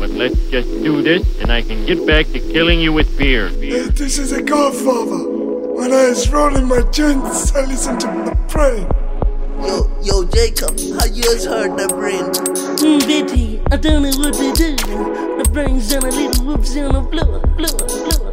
But let's just do this and I can get back to killing you with beer. beer. This is a godfather. When I was rolling my joints, I listened to the brain. Yo, yo, Jacob, how you has heard the brain? Mm, Betty, I don't know what to do. The brains on a little whoops on the floor, floor, floor, floor,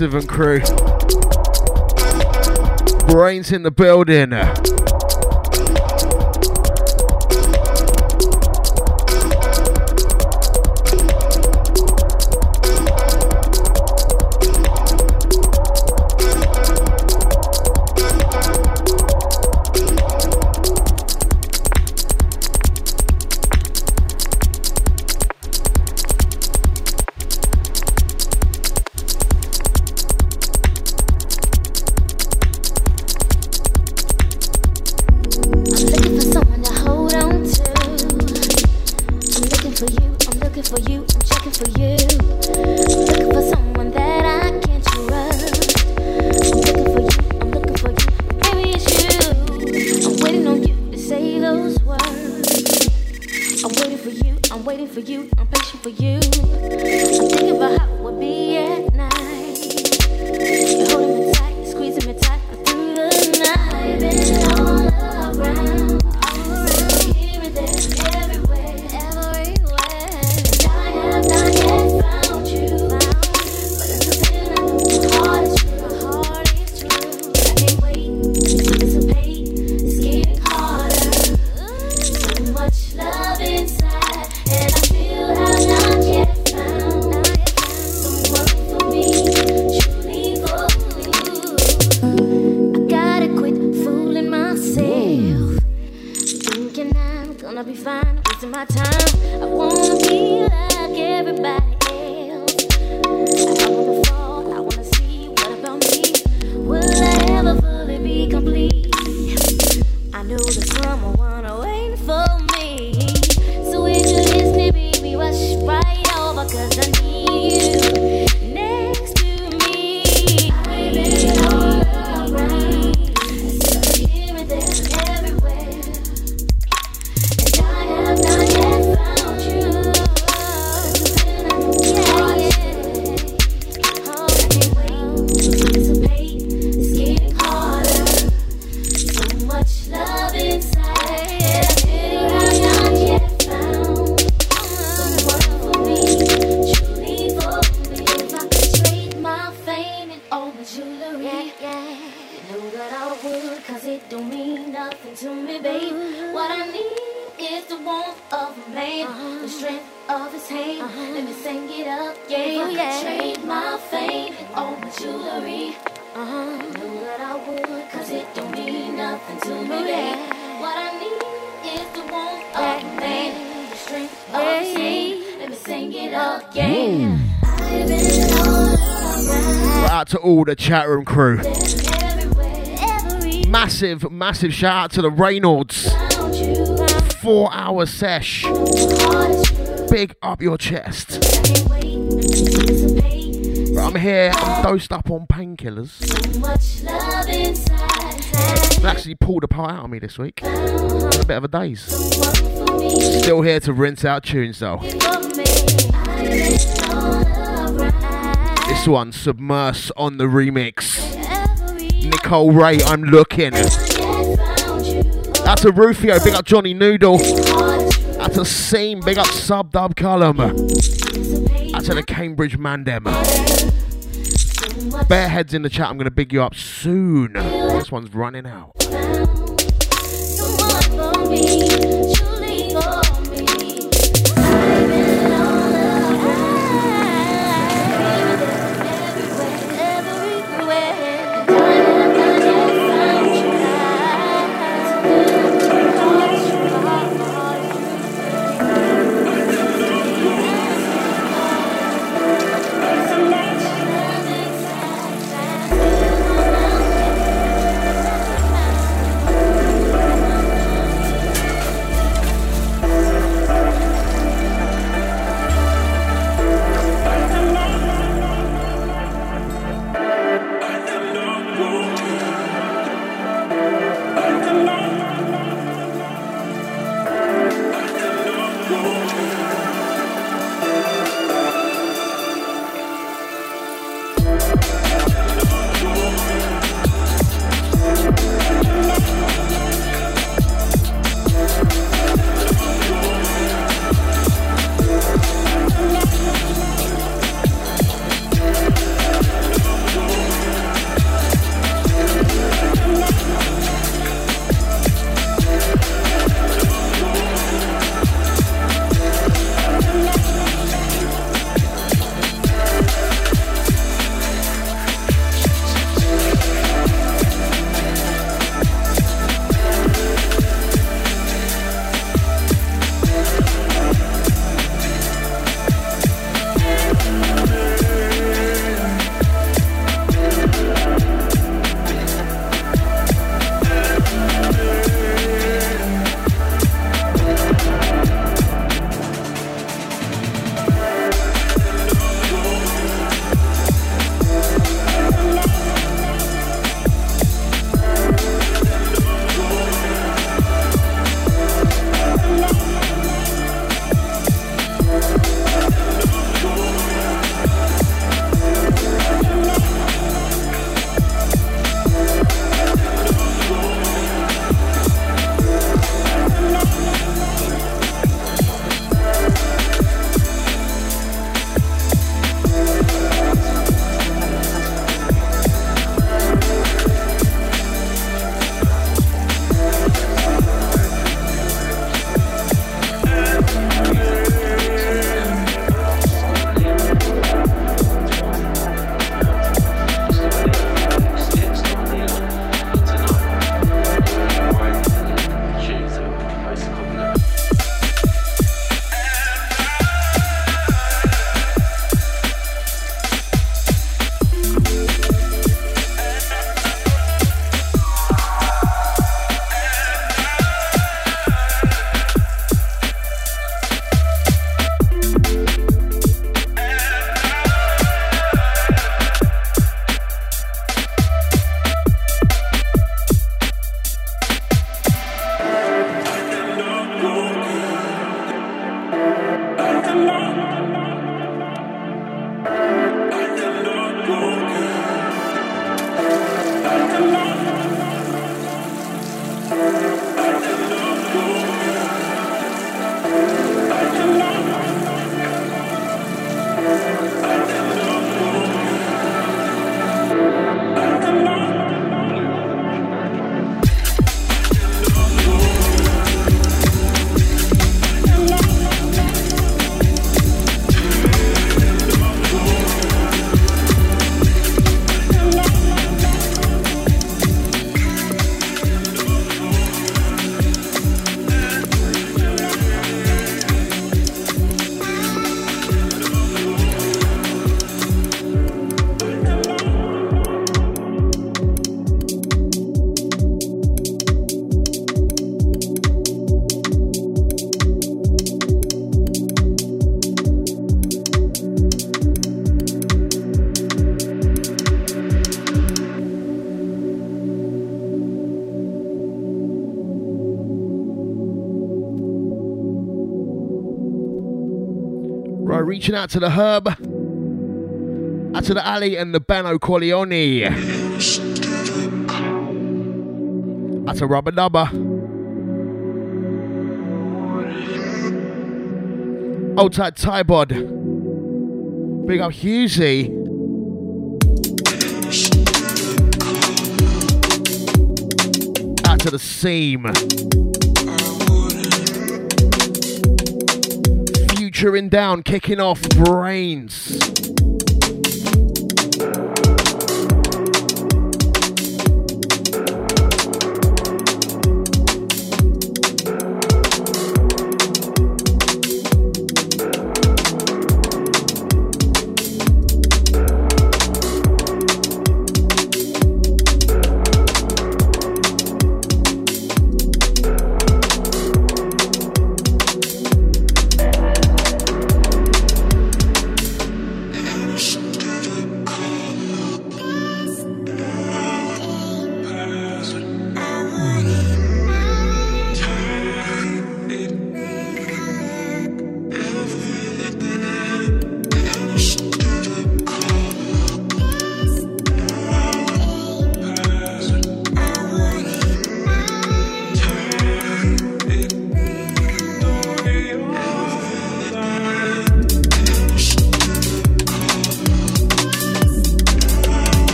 massive and crew. Brainz in the building. all the chat room crew. Massive, massive shout out to the Reynolds. Four hour sesh. Big up your chest. But I'm here, I'm dosed up on painkillers. Actually pulled a part out of me this week. A bit of a daze. Still here to rinse out tunes though. This one, Submerse on the remix. Nicole Ray, I'm looking. That's a Rufio, big up Johnny Noodle. That's a Seam, big up Sub Dub Column. That's a the Cambridge Mandem. Bareheads in the chat, I'm going to big you up soon. This one's running out. Reaching out to the Herb, out to the Ali and the Bano Corleone, out to Rubber Dubber. Old tight Tybod. Big up Husey. Out to the seam. Futuring down, kicking off Brainz.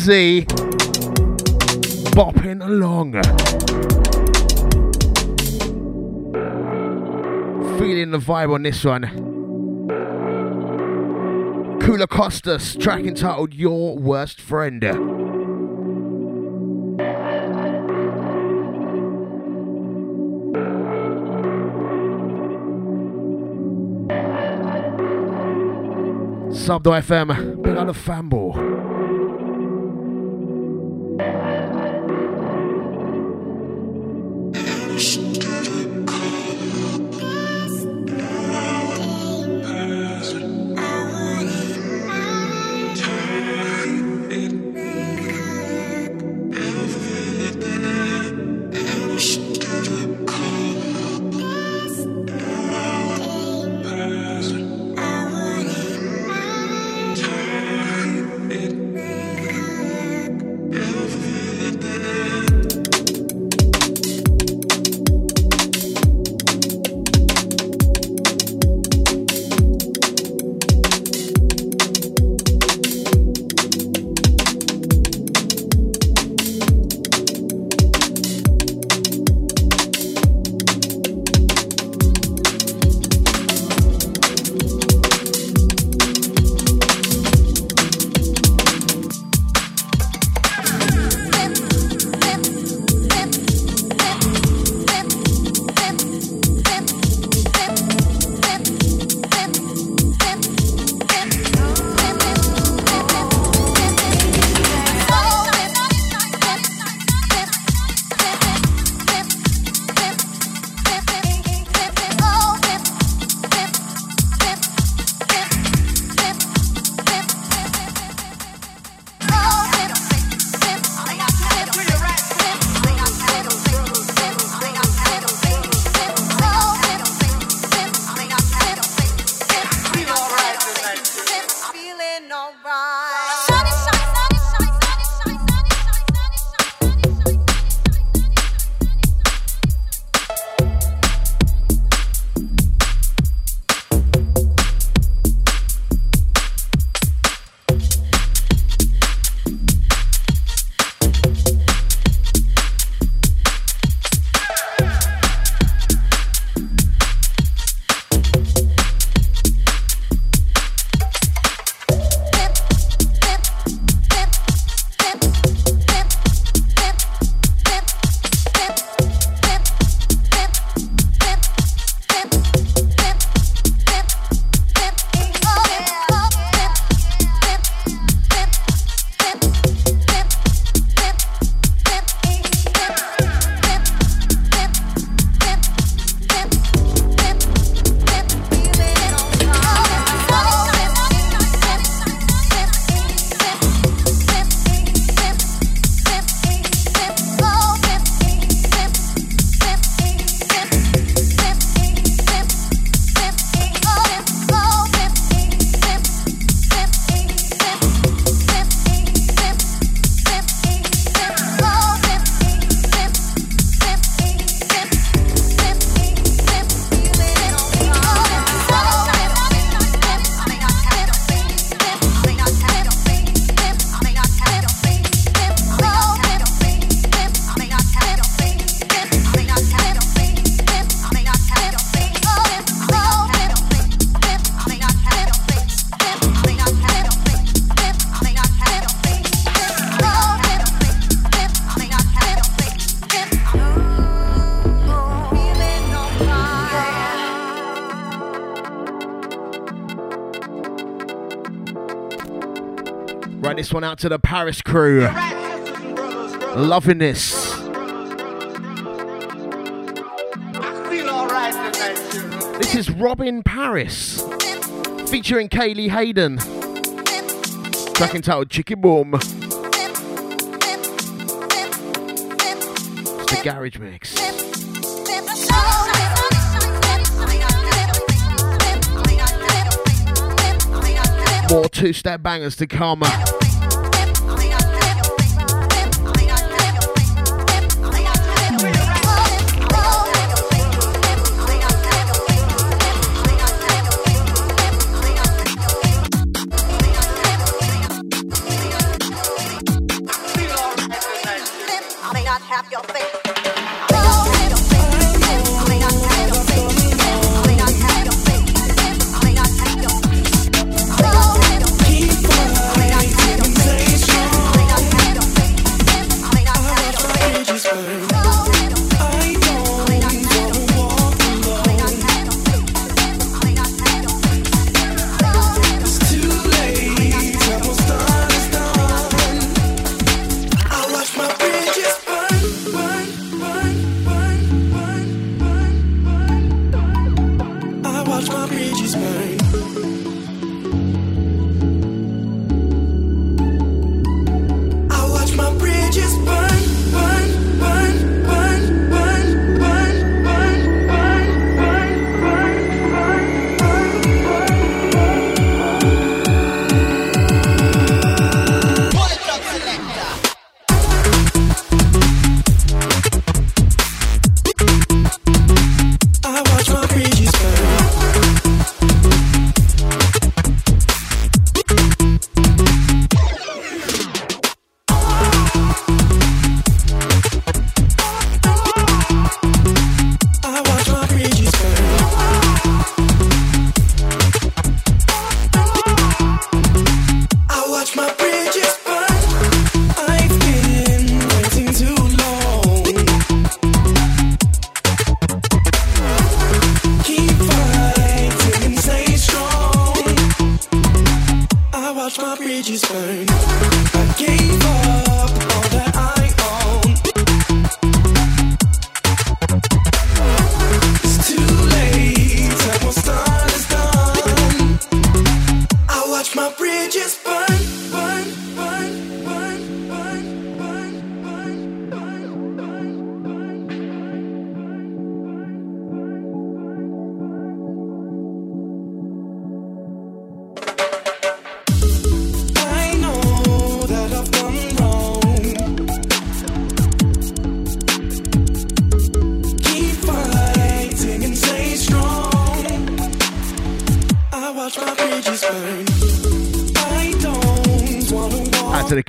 Up Kenzie. Bopping along. Feeling the vibe on this one. Kula Costas, track entitled Your Worst Friend. Subdo FM, big on the fanball. This one out to the Paris crew. Loving this. This is Robin Paris featuring Kaylee Hayden. Track entitled Chicken Boom. It's the Garage Mix. More two step bangers to come.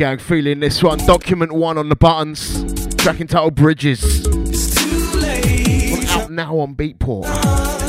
Gang feeling this one. Document one on the buttons. Track entitled Bridges. Out now on Beatport.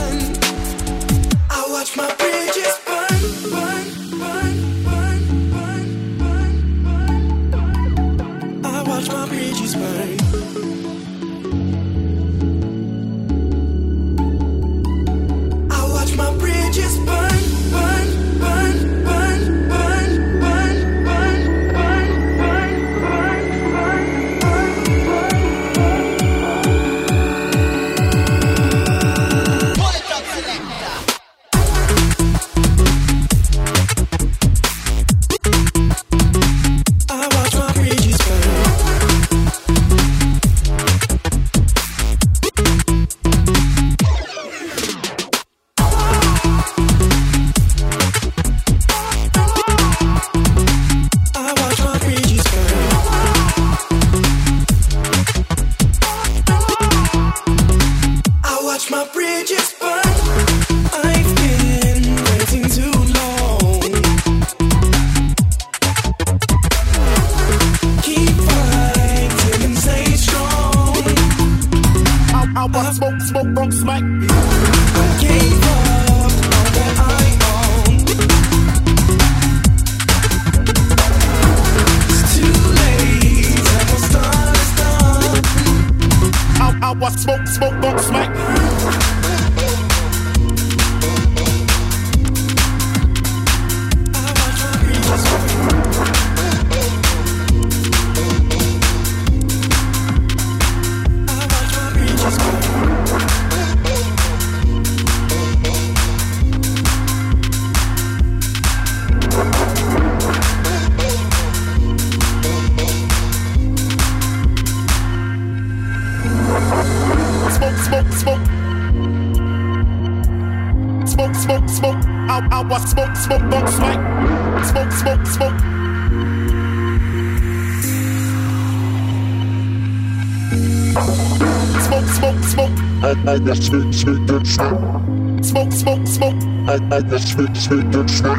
Smoke, smoke, smoke, smoke.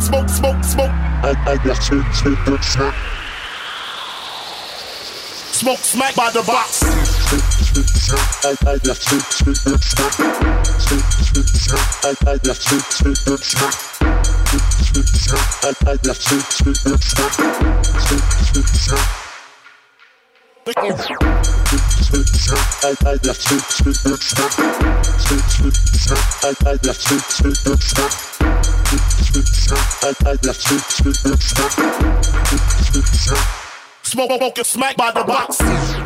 Smoke, smoke, smoke. I, I just smoke, smoke, smoke, smoke. Smoke smack by the box. I, I just smoke, smoke, smoke, smoke. Smoke, smoke, smoke. I, I just smoke, smoke, smoke, smoke. I, I just smoke, smoke, smoke, smoke. Smoke, smoke, smoke. I, just smoke, smoke, smoke, smoke. Smoke, smoke, smoke. I, I just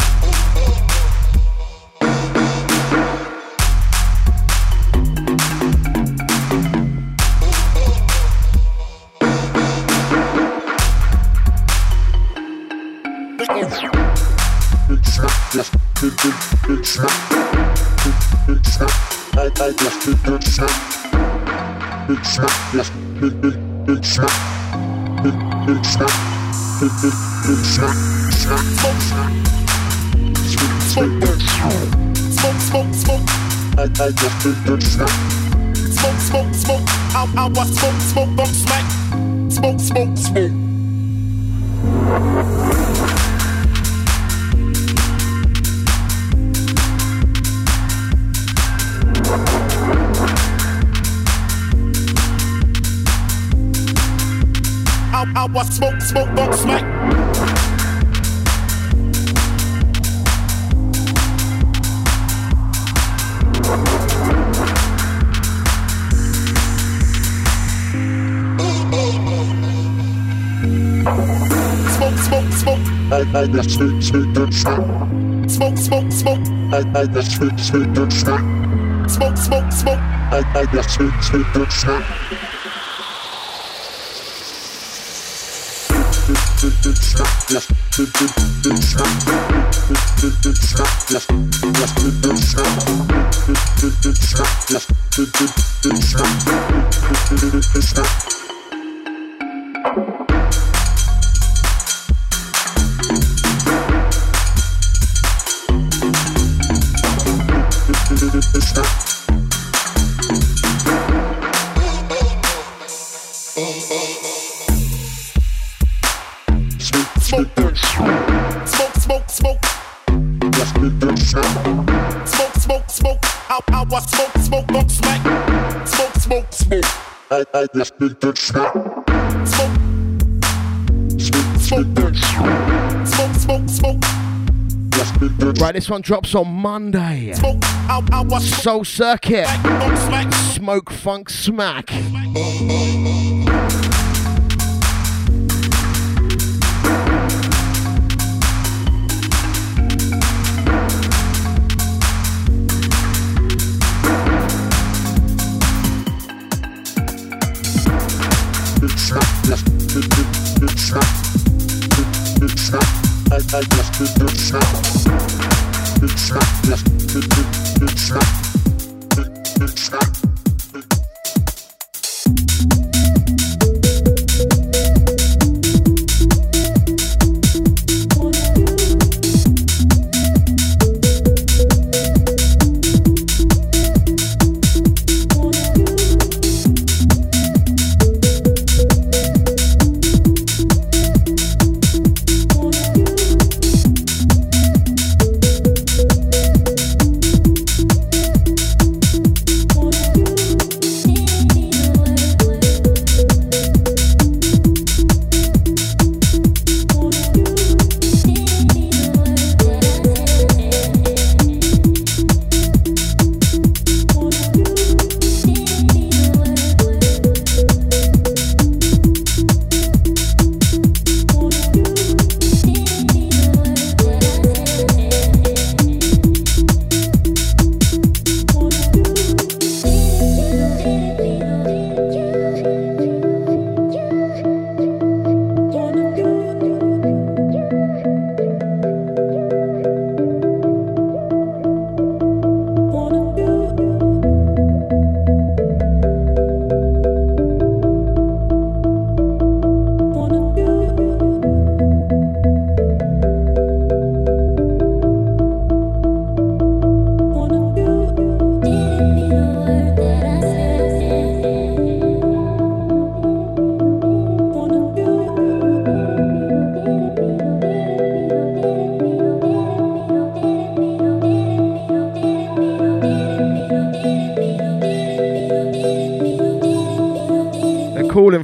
smack, big, big, big smack. Big, big smack, big, big, big smack. Smack, smoke, smack. Smoke, smoke, smoke, smoke, smoke. I, I just big, big smack. Smoke, smoke, smoke. I, I was smoke, smoke, smoke, smack. Smoke, smoke, smoke. I, I smoke, smoke, smoke, smack. Smoke, smoke, smoke. I, I just smoke, smoke, smoke, smoke. Smoke, smoke, smoke. I, I just smoke, smoke, smoke. Smoke, smoke, smoke. I, I just smoke, smoke, smoke. Smoke, smoke, smoke. Just big, big Right, this one drops on Monday. smoke. I, I was Soul Circuit. Smoke Funk Smack. I, I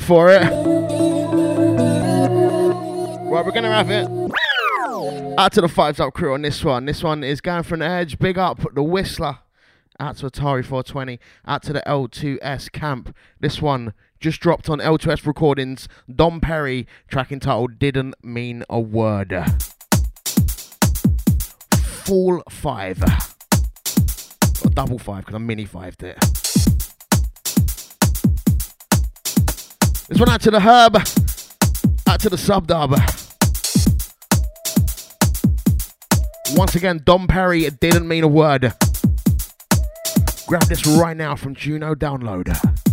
for it. Right, we're gonna have it. Out to the Fives Up crew on this one. This one is going for an edge. Big up the Whistler. Out to Atari 420. Out to the L2S camp. This one just dropped on L2S recordings. Don Perry, track entitled Didn't Mean a Word. Full five. Or double five, because I mini fived it. This one out to the Herb. Out to the sub dub. Once again, Dom Perry, didn't mean a word. Grab this right now from Juno Download.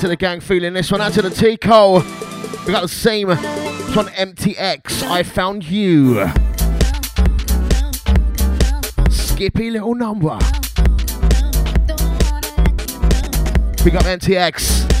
To the gang feeling this one. Out to the Tico. We got the same. It's on MTX. I found you. Skippy little number. Pick up MTX.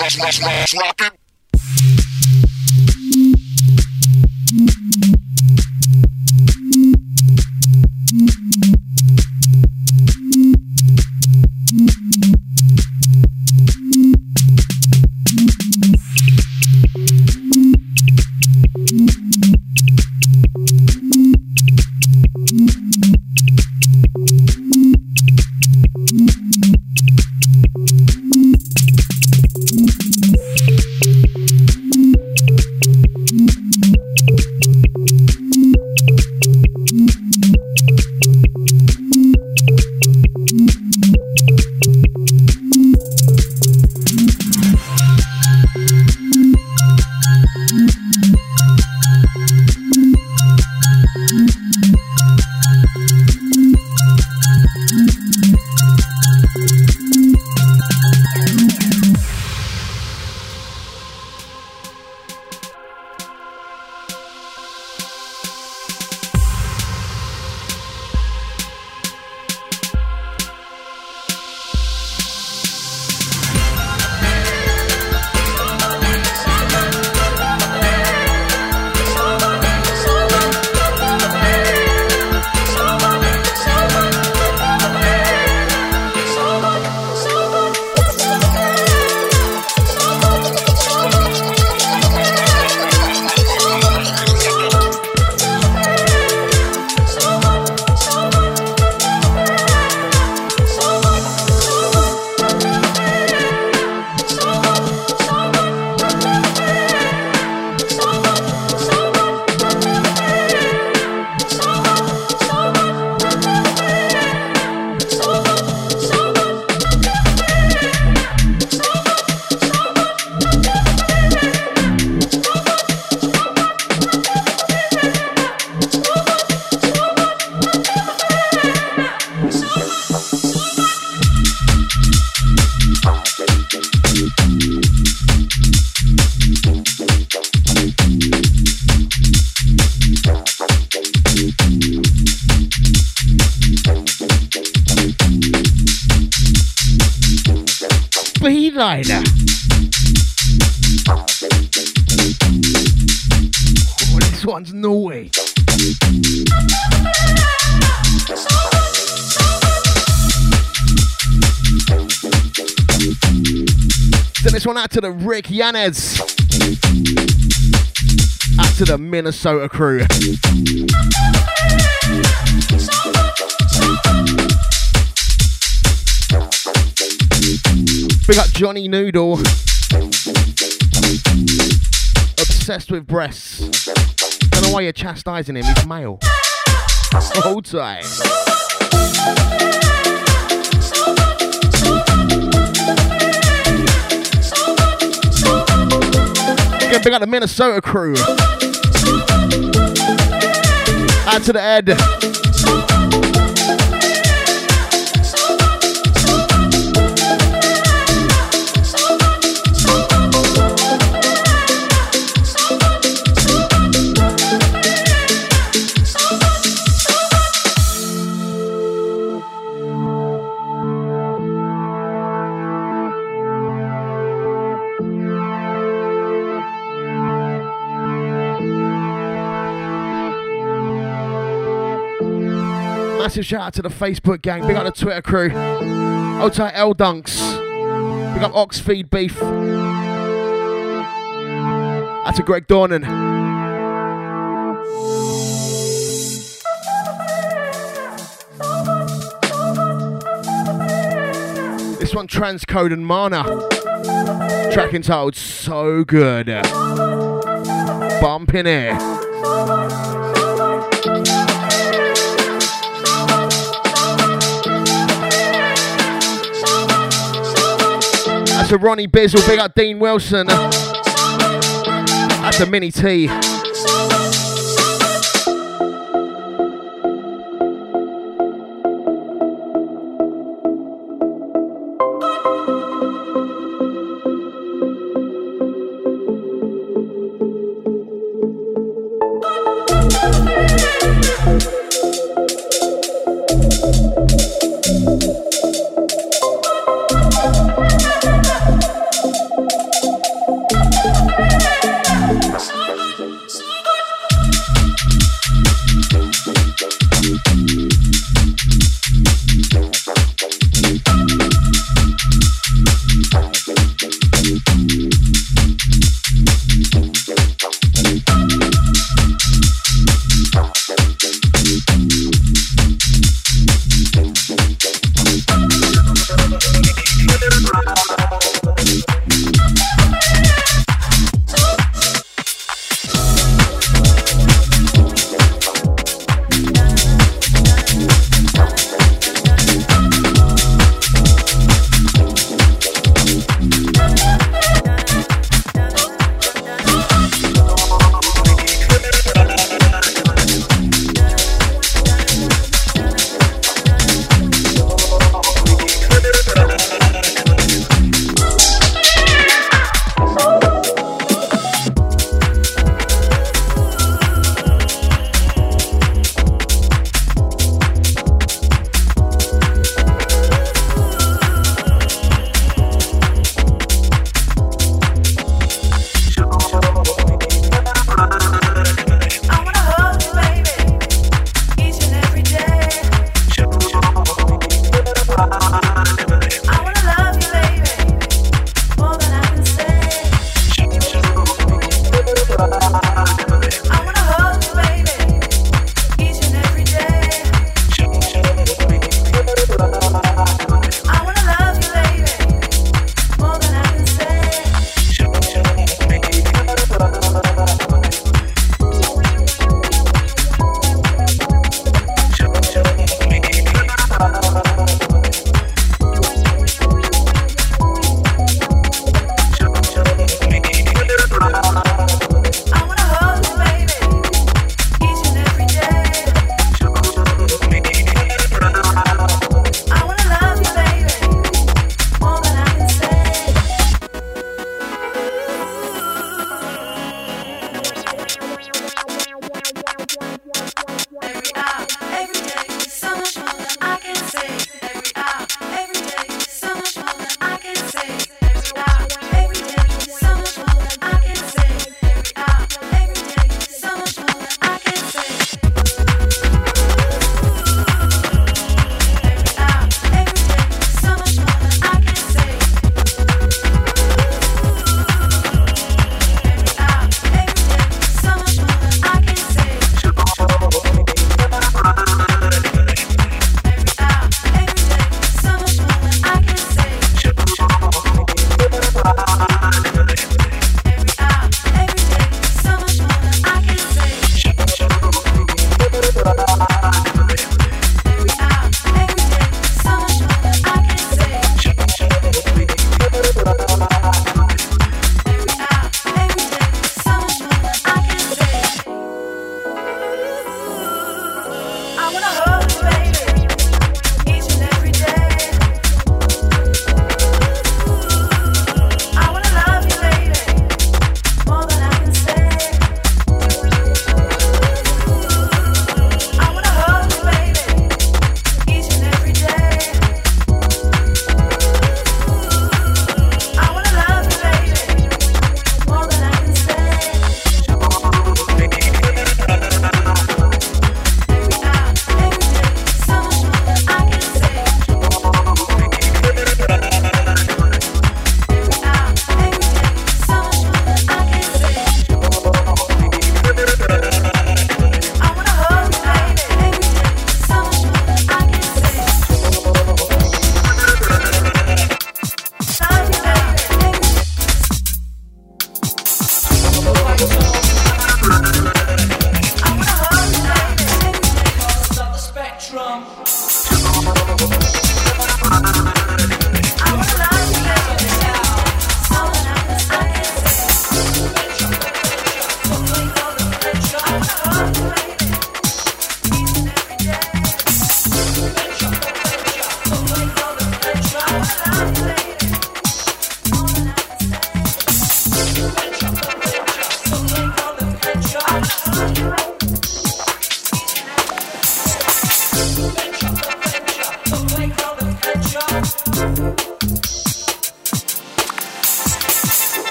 slash slash slash slash to Rick Yanez. Out to the Minnesota crew. Big up Johnny Noodle. Obsessed with breasts. Don't know why you're chastising him, he's male. Hold tight. Again, big up the Minnesota crew. Add to the Ed. Massive shout out to the Facebook gang. Big up the Twitter crew. Tight L Dunks. Big up Oxfeed Beef. That's a Greg Dornan. This one transcode and mana. Track entitled So Good. Bumping it. That's a Ronnie Bizzle, big up Dean Wilson. That's a mini T.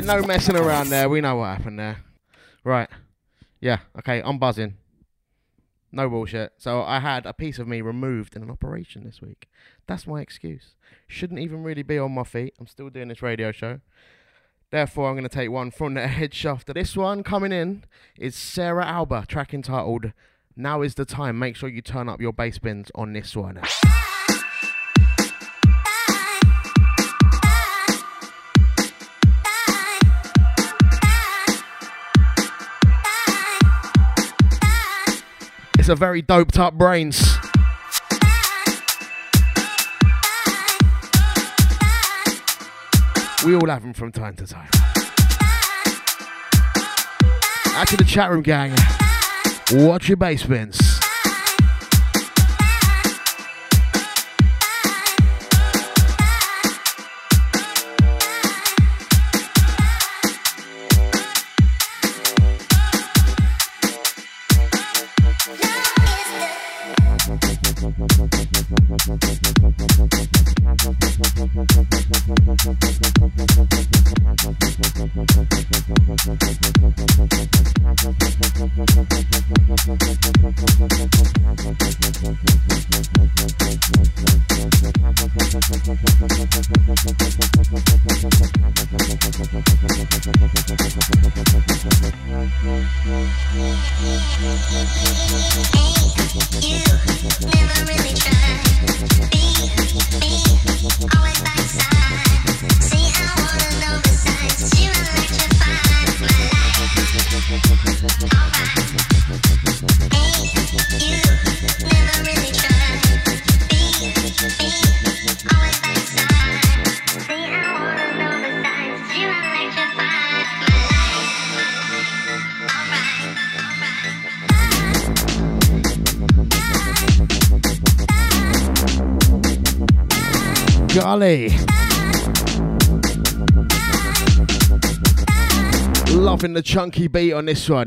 Right, no messing around there. We know what happened there. Right. Yeah, okay, I'm buzzing. No bullshit. So I had a piece of me removed in an operation this week. That's my excuse. Shouldn't even really be on my feet. I'm still doing this radio show. Therefore, I'm going to take one from the head shafter. This one coming in is Sarah Alba, track entitled Now is the Time. Make sure you turn up your bass bins on this one. A very doped up Brainz. We all have them from time to time. Out to the chat room gang. Watch your bass. Golly. Loving the chunky beat on this one.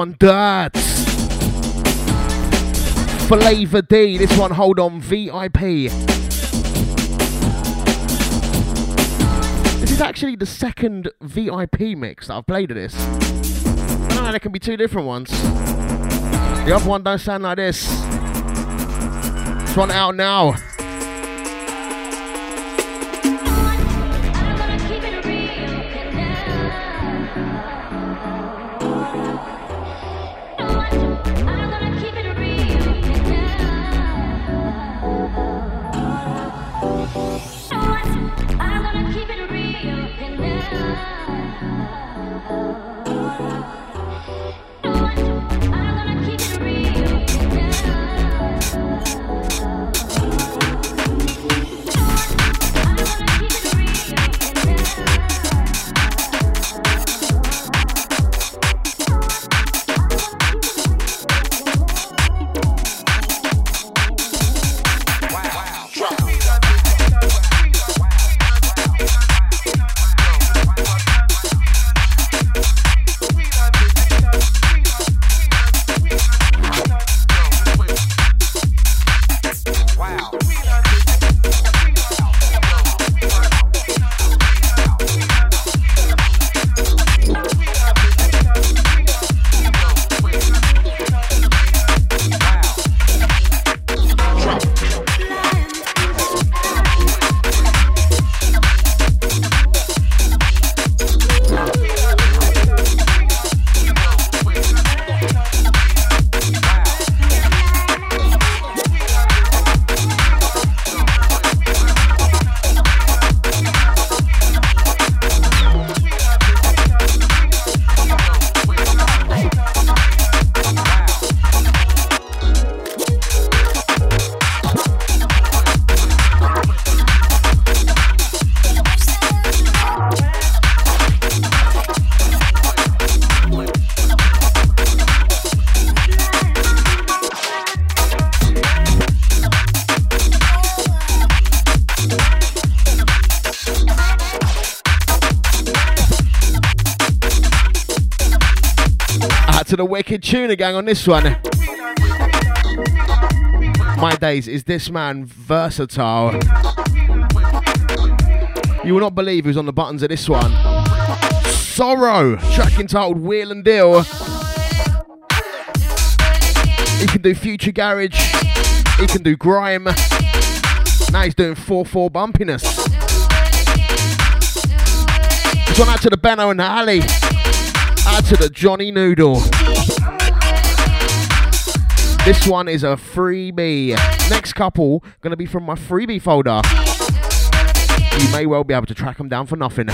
One, Dirt. Flavor D. This one, Hold On, VIP. This is actually the second VIP mix that I've played of this. Know there can be two different ones. The other one don't sound like this. This one out now. The wicked tuna gang on this one. My days, is this man versatile? You will not believe who's on the buttons of this one. Sorrow, track entitled Wheel and Deal. He can do future garage. He can do grime. Now he's doing 4-4 bumpiness. This one out to the Benno and the Ali. Out to the Johnny Noodle. This one is a freebie. Next couple gonna be from my freebie folder. You may well be able to track them down for nothing.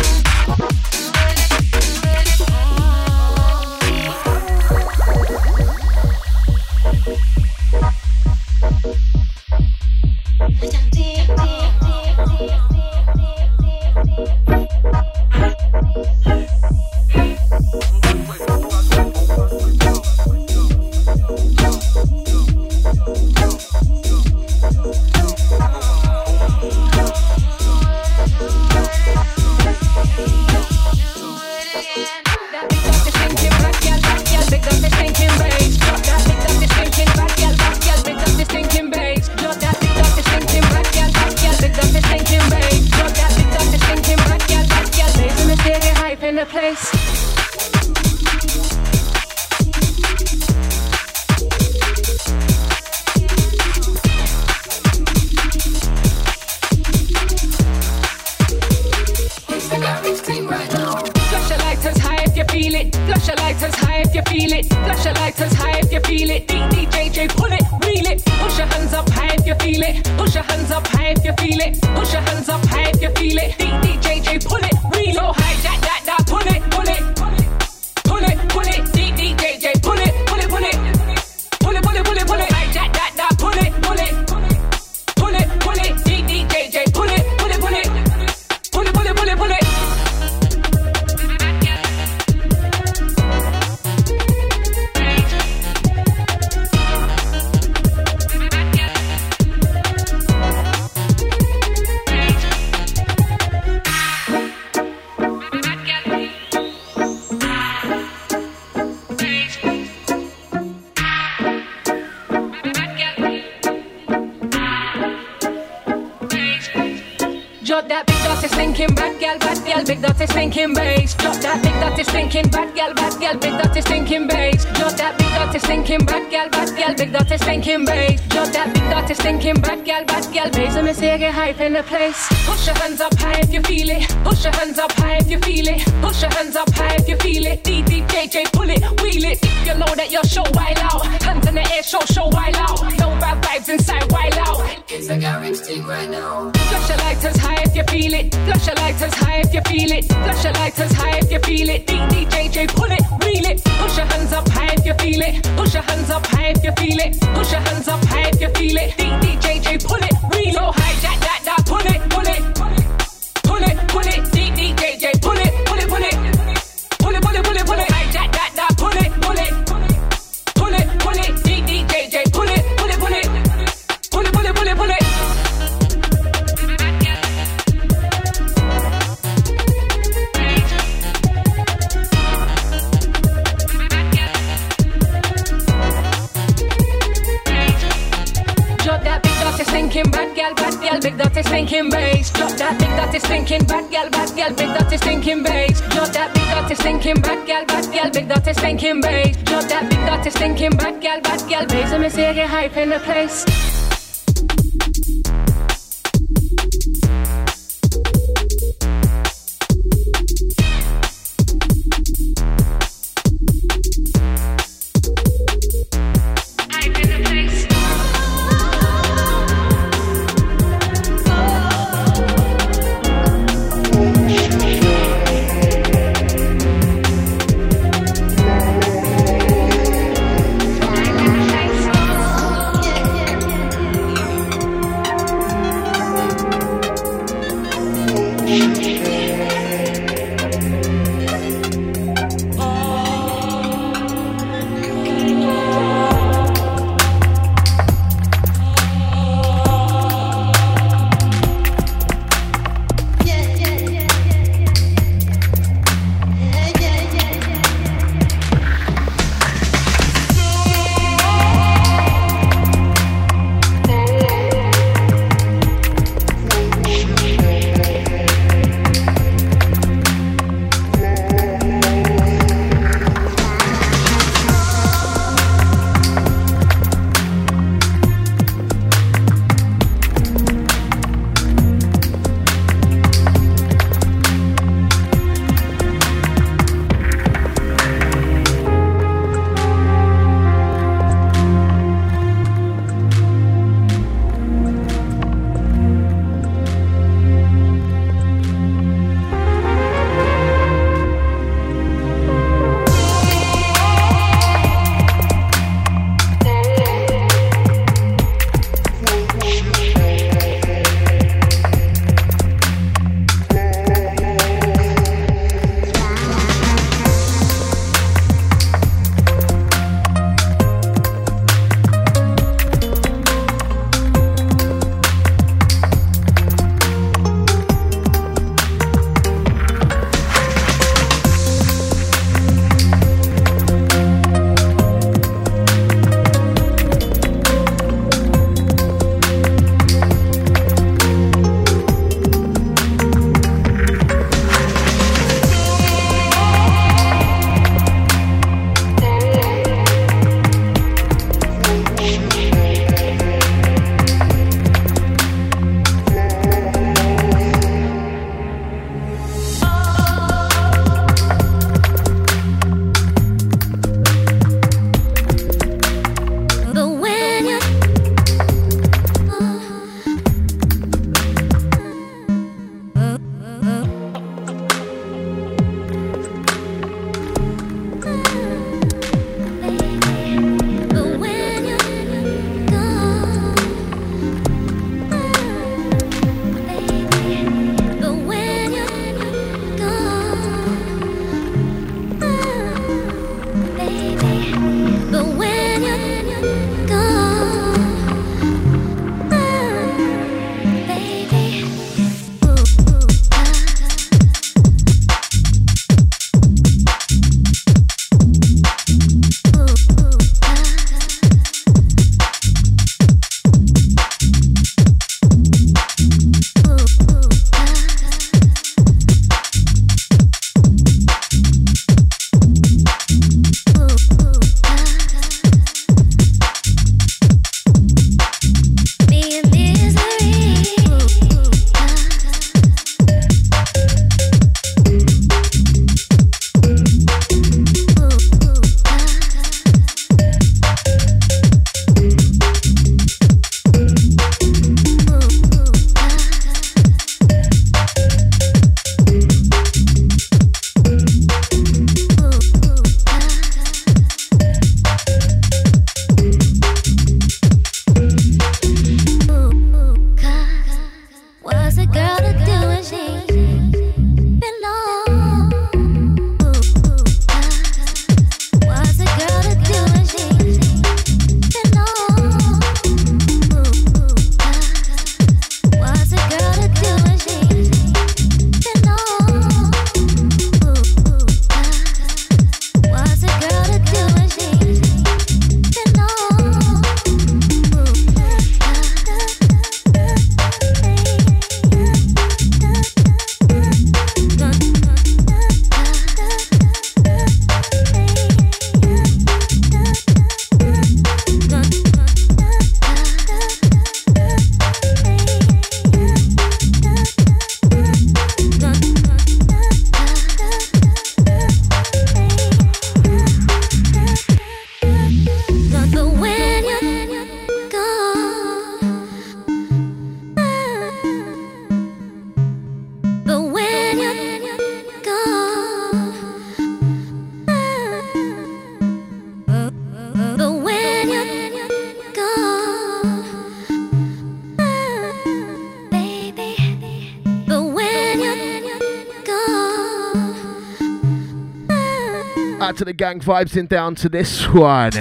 gang vibes in down to this one.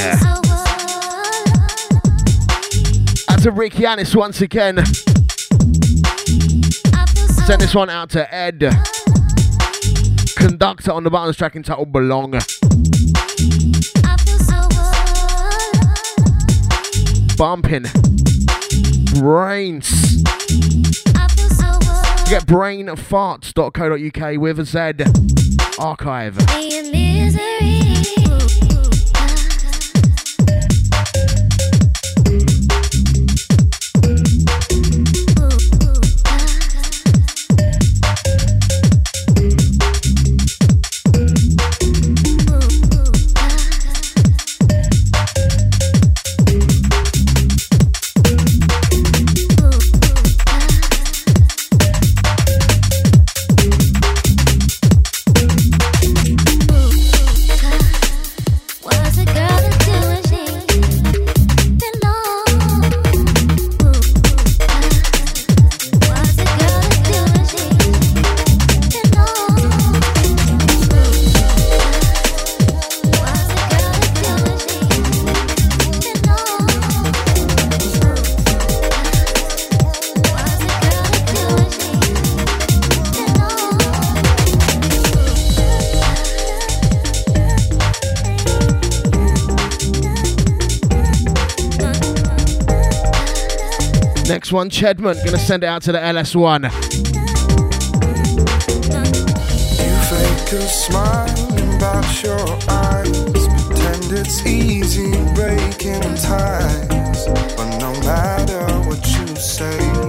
Out to Rick Yanis once again. Send this one out to Ed. Conductor on the balance track entitled Belong. Bumping. Brainz. You get brainfarts.co.uk with a Z archive me. one, Chedman. Gonna send it out to the LS1. You fake a smile about your eyes. Pretend it's easy breaking ties. But no matter what you say.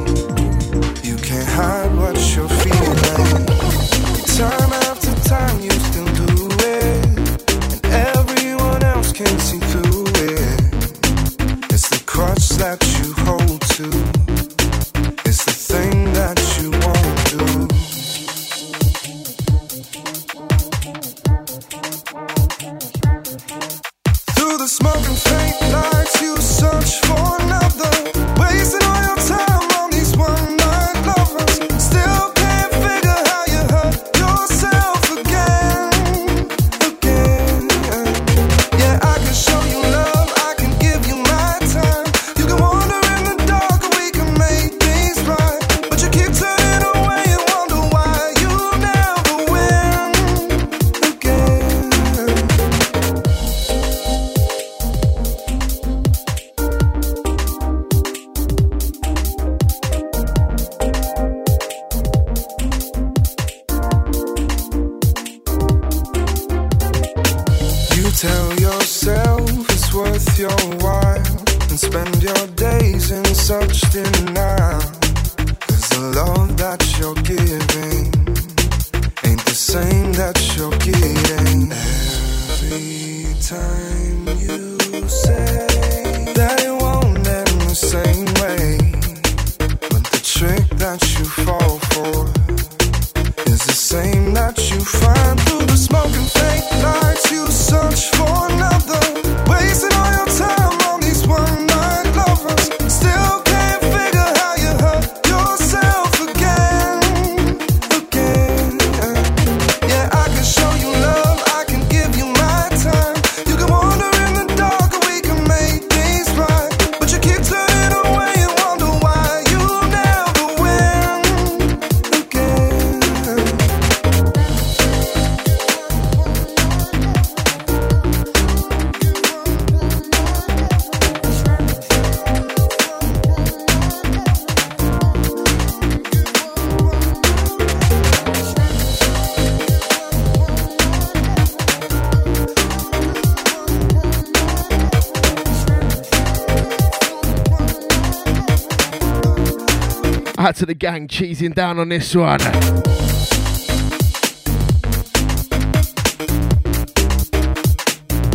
the gang cheesing down on this one.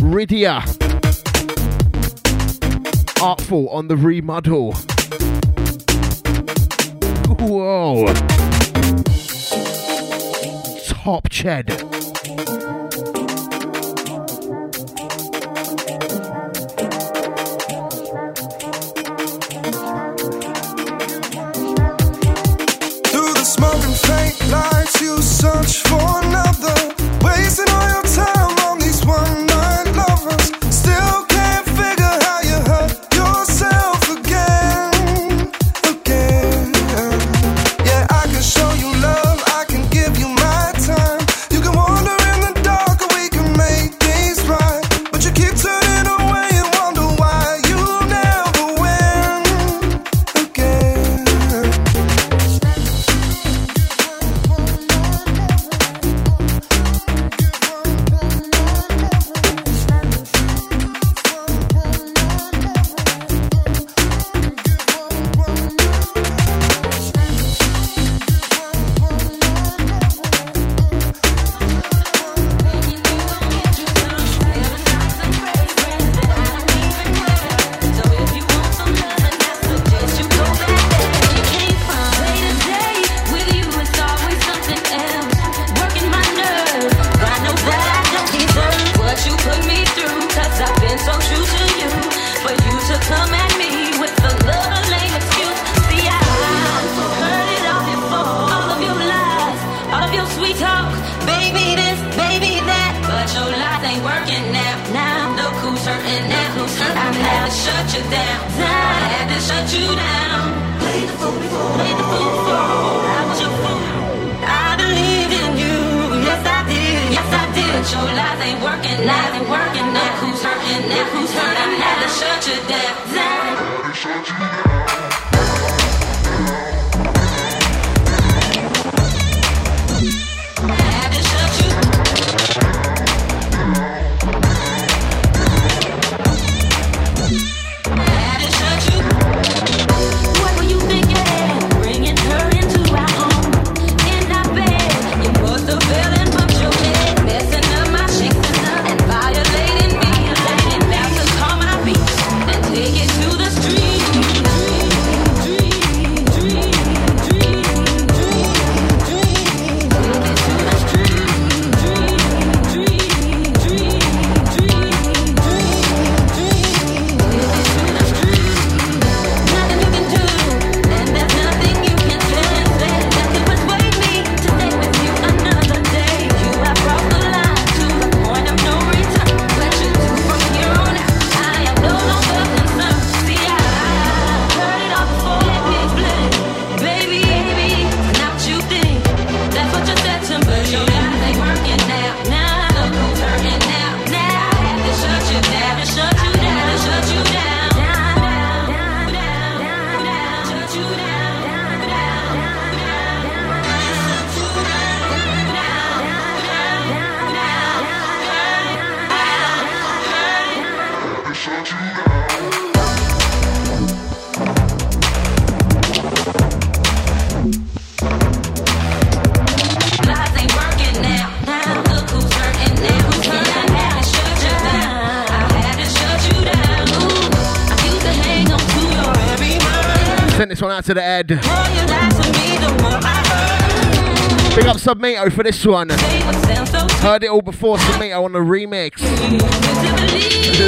Rydia. Artful on the remodel. Whoa. Top Ched. shut you down. I had to shut you down. Played the fool before. Played the fool before. I was your fool. I believed in you. Yes, I did. Yes, I did. But your lies ain't working. Lies ain't working. Now who's hurting. Now who's hurting. I had to shut you down. down. I had to shut you down. out to the head. Big up Submato for this one. Heard it all before, Submato on the remix.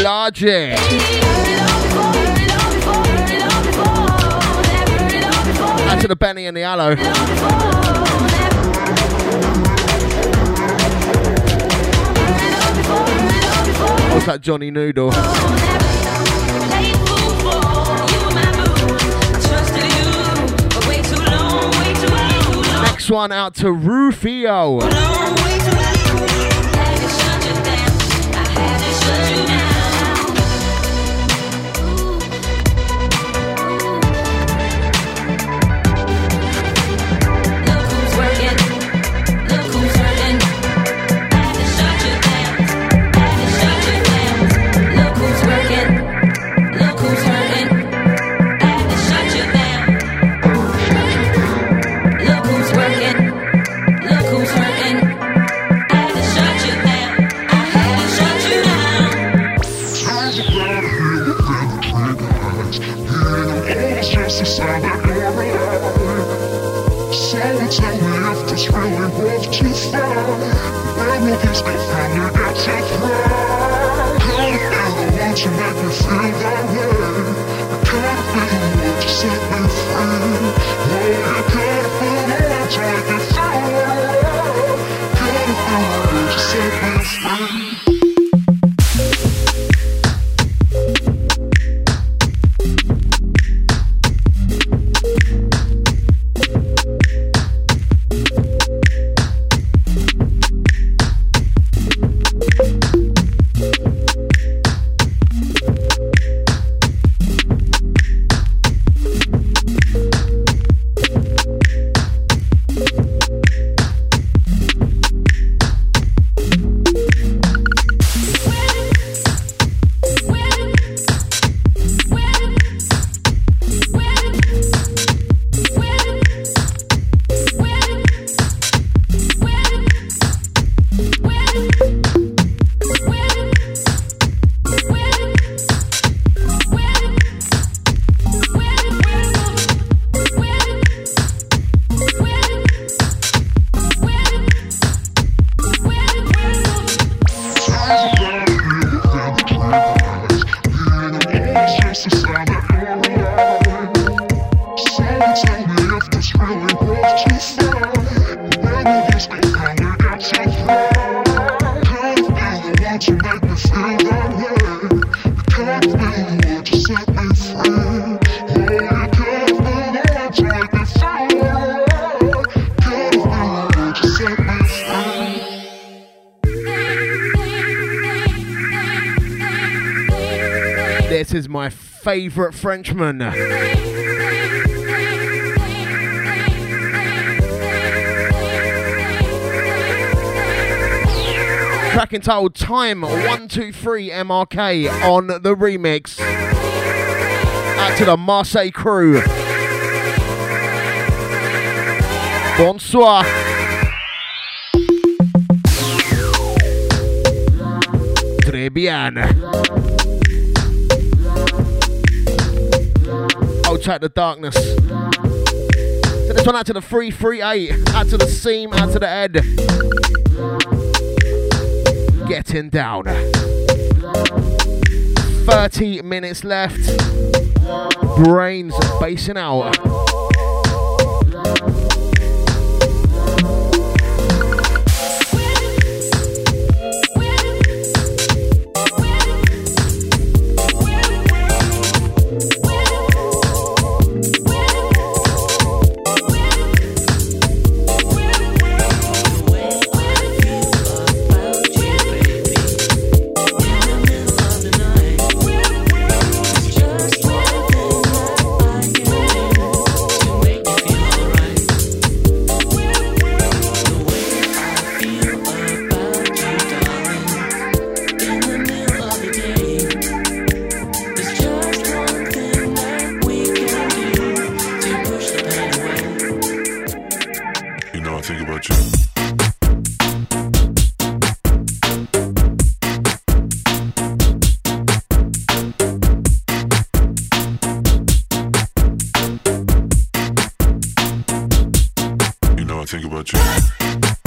Large. Out to the Benny and the Aloe. What's that Johnny Noodle? next one out to Rufio. Favourite Frenchman. Track entitled Time 123 MRK on the remix. Out to the Marseille crew. Bonsoir. Très bien. I'll the darkness. So this one out to the 338, out to the seam, out to the head. Getting down. 30 minutes left. Brainz basing out. I think about you.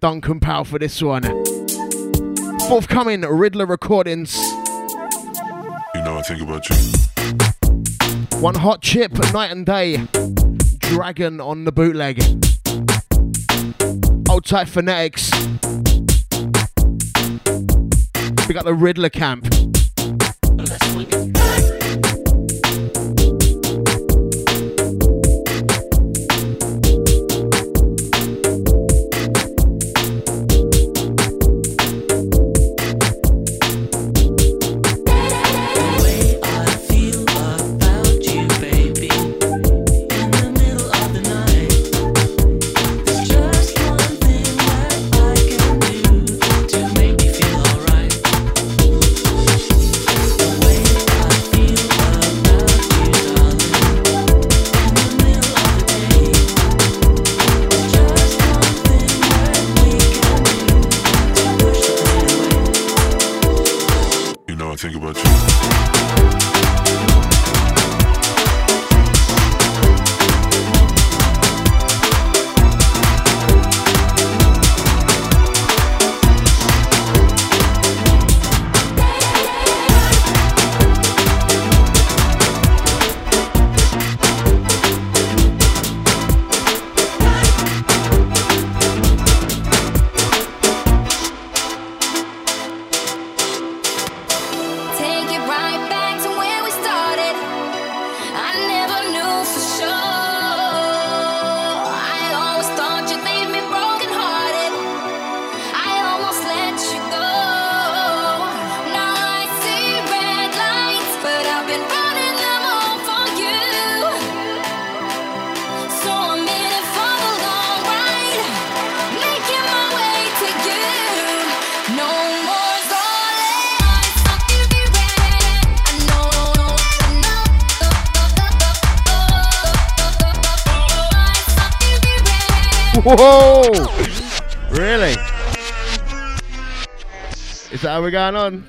Duncan Powell for this one. Forthcoming Riddler recordings. You know I think about you. One hot chip, night and day. Dragon on the bootleg. Old type phonetics. We got the Riddler camp. Is that how we're going on?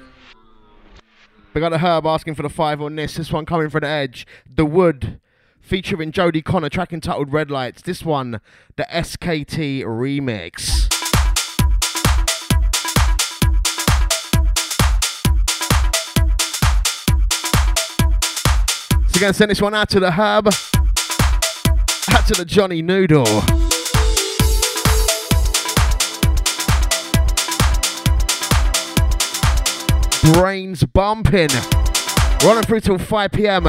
We got a Herb asking for the five on this. This one coming for the edge. The Wood, featuring Jodie Connor, track entitled Red Lights. This one, the SKT remix. So gonna send this one out to the Herb, out to the Johnny Noodle. Brainz bumping. Running through till 5 p.m.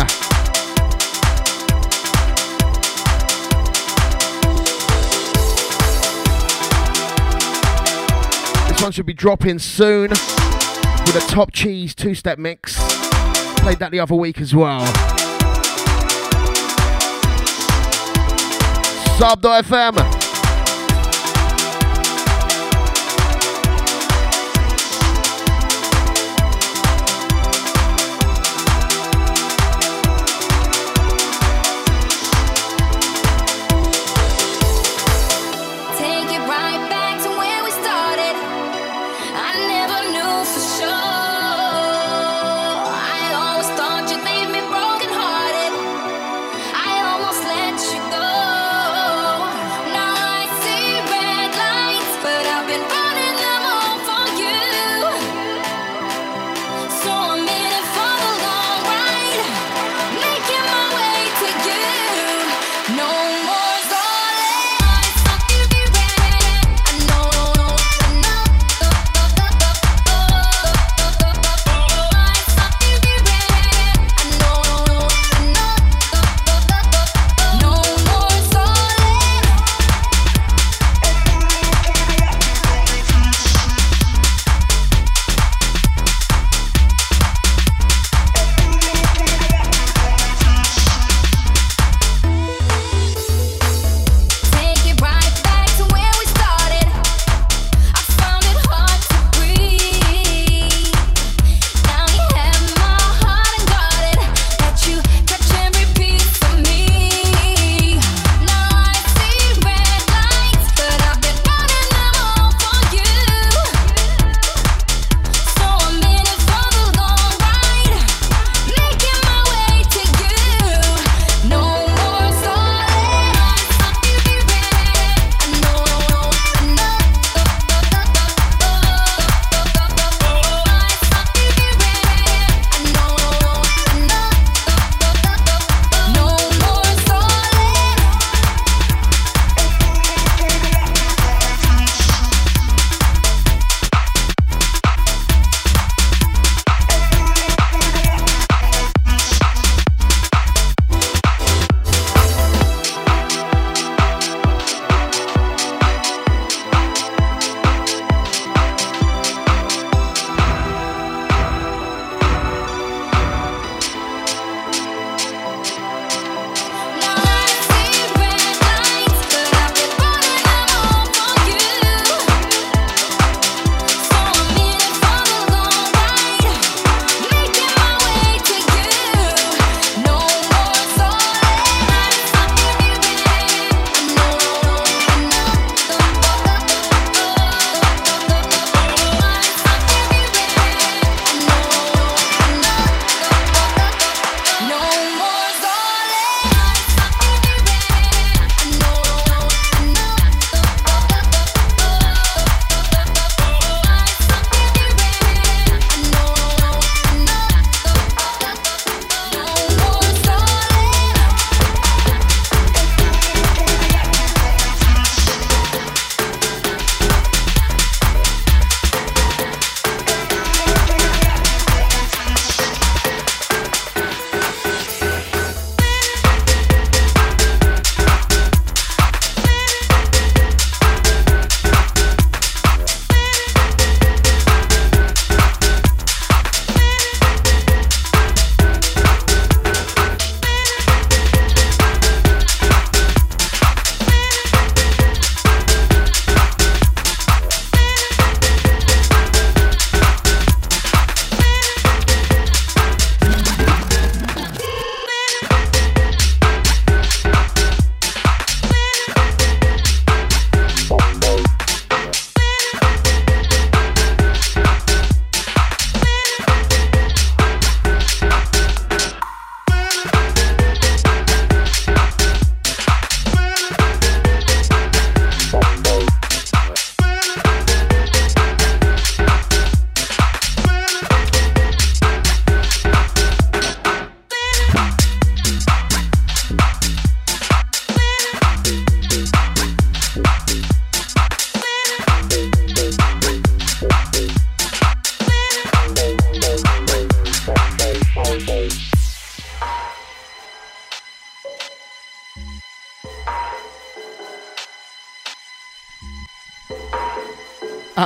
This one should be dropping soon with a top cheese two step mix. Played that the other week as well. Sub.fm. Take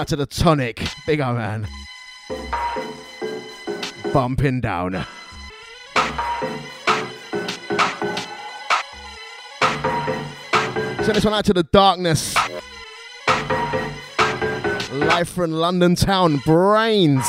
Out to the tonic. Big up, man. Bumping down. Send this one out to the darkness. Life from London town, Brainz.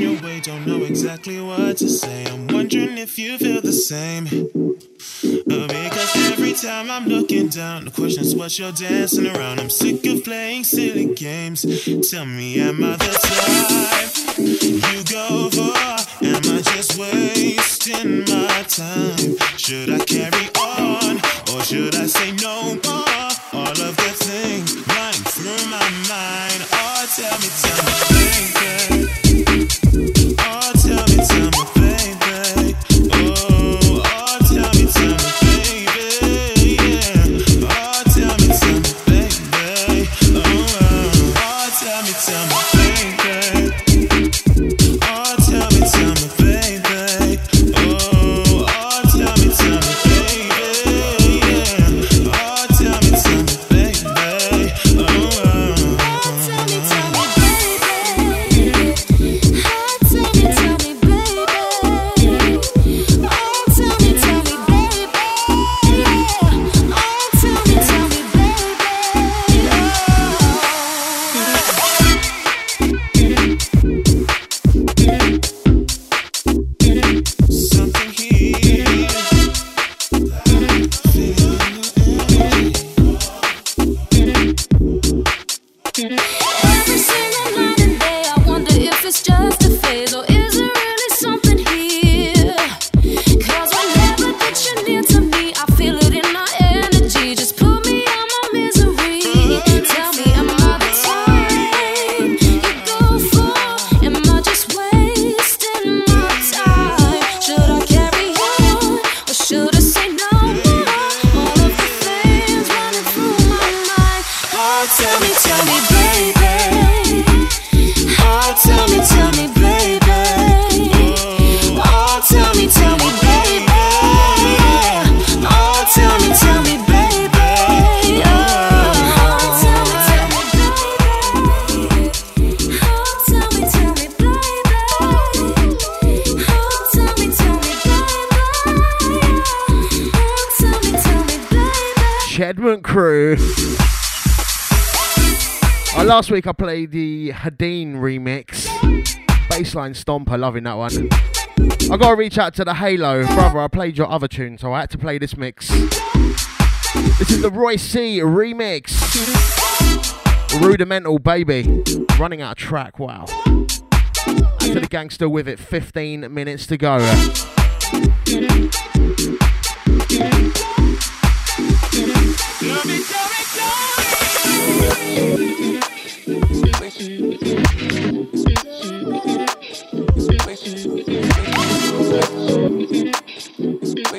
Down your way, don't know exactly what to say. I'm wondering if you feel the same. Uh, because every time I'm looking down, the question is what you're dancing around. I'm sick of playing silly games. Tell me, am I the type you go for? Am I just wasting my time? Should I carry on or should I say no more? All of the things running through my mind. Oh, tell me, tell week I play the Hadeen remix. Baseline Stomper, loving that one. I gotta reach out to the Halo. Brother, I played your other tune, so I had to play this mix. This is the Roy C remix. Rudimental baby. Running out of track, wow. To the gangster with it, 15 minutes to go. Love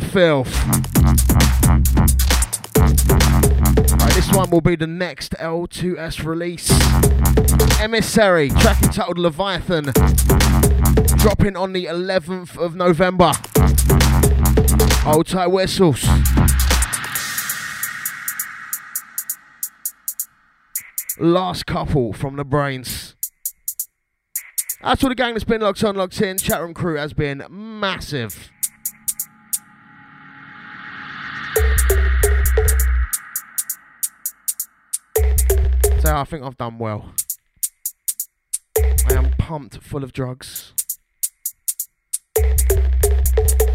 Filth. Right, this one will be the next L2S release. Emissary, track entitled Leviathan, dropping on the 11th of November. Old tight whistles. Last couple from the Brainz. That's all the gang that's been locked on, locked in. Chatroom crew has been massive. say I think I've done well. I am pumped full of drugs.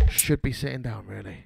Should be sitting down, really.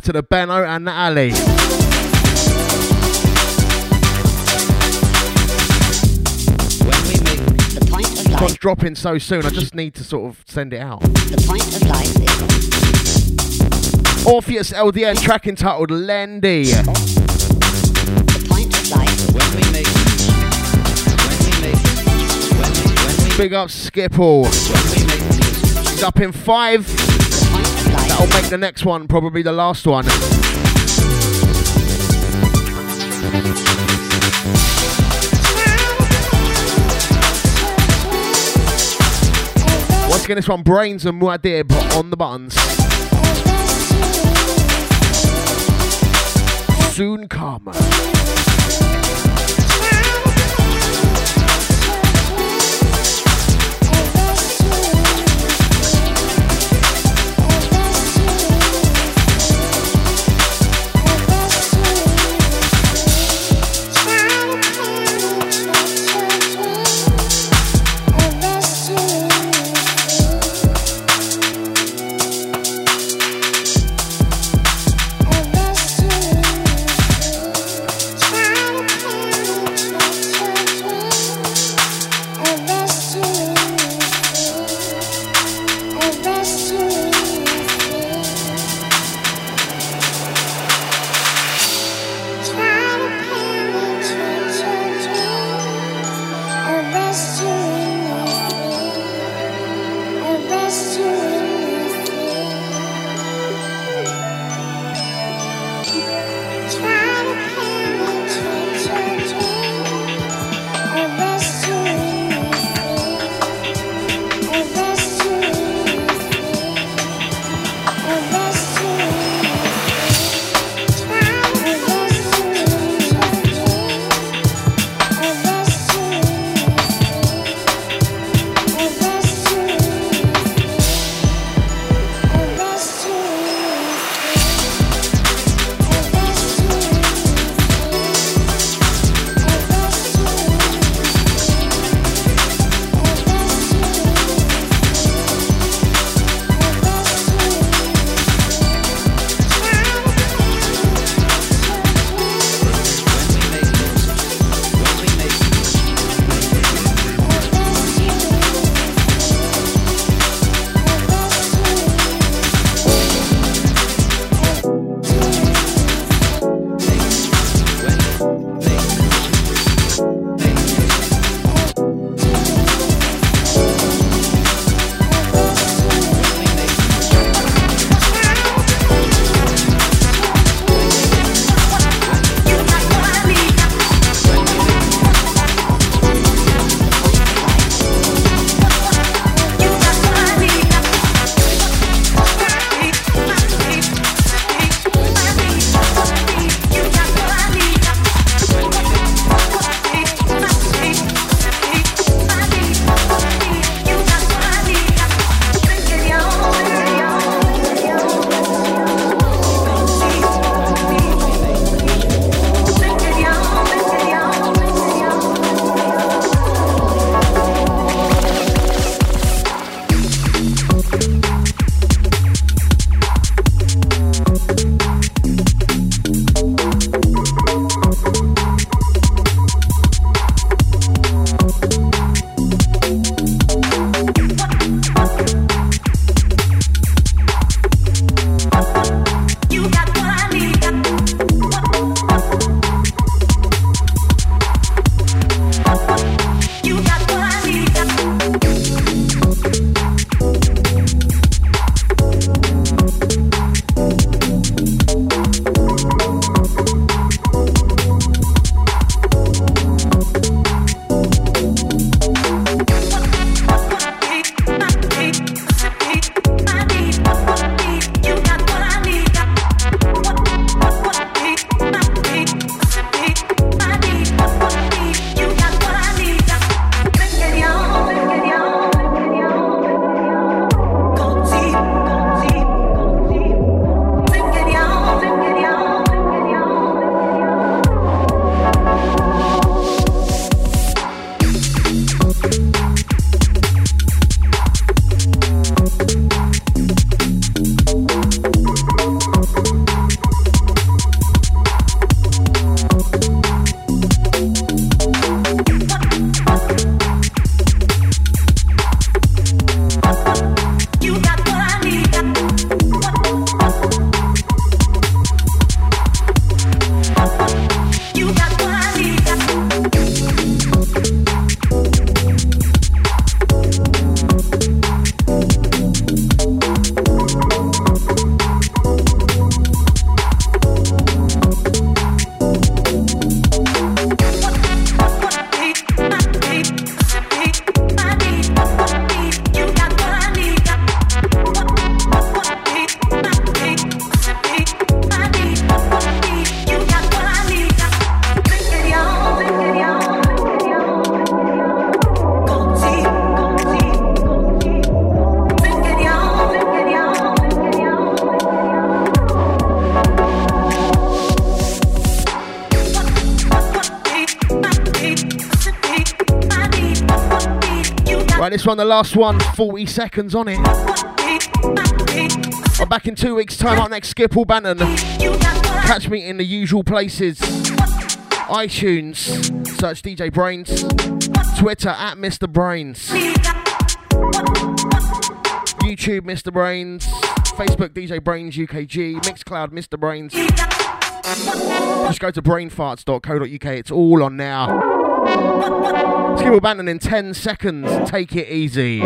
out to the Benno and The point of It's dropping so soon. I just need to sort of send it out. The point of life is. Orpheus LDN track entitled Lendy. The point of life. When we make. Big up Skipple. He's up in five. That'll make the next one probably the last one. Once again, this one Brainz and Muad'Dib on the buttons. Soon come. One, the last one, 40 seconds on it. I'm back in two weeks' time. Up next, Skip or Bannon. Catch me in the usual places iTunes, search DJ Brainz, Twitter at Mr. Brainz, YouTube Mr. Brainz, Facebook DJ Brainz UKG, Mixcloud Mr. Brainz. Just go to brainfarts.co.uk, it's all on now. Skip or Bannon in 10 seconds. Take it easy.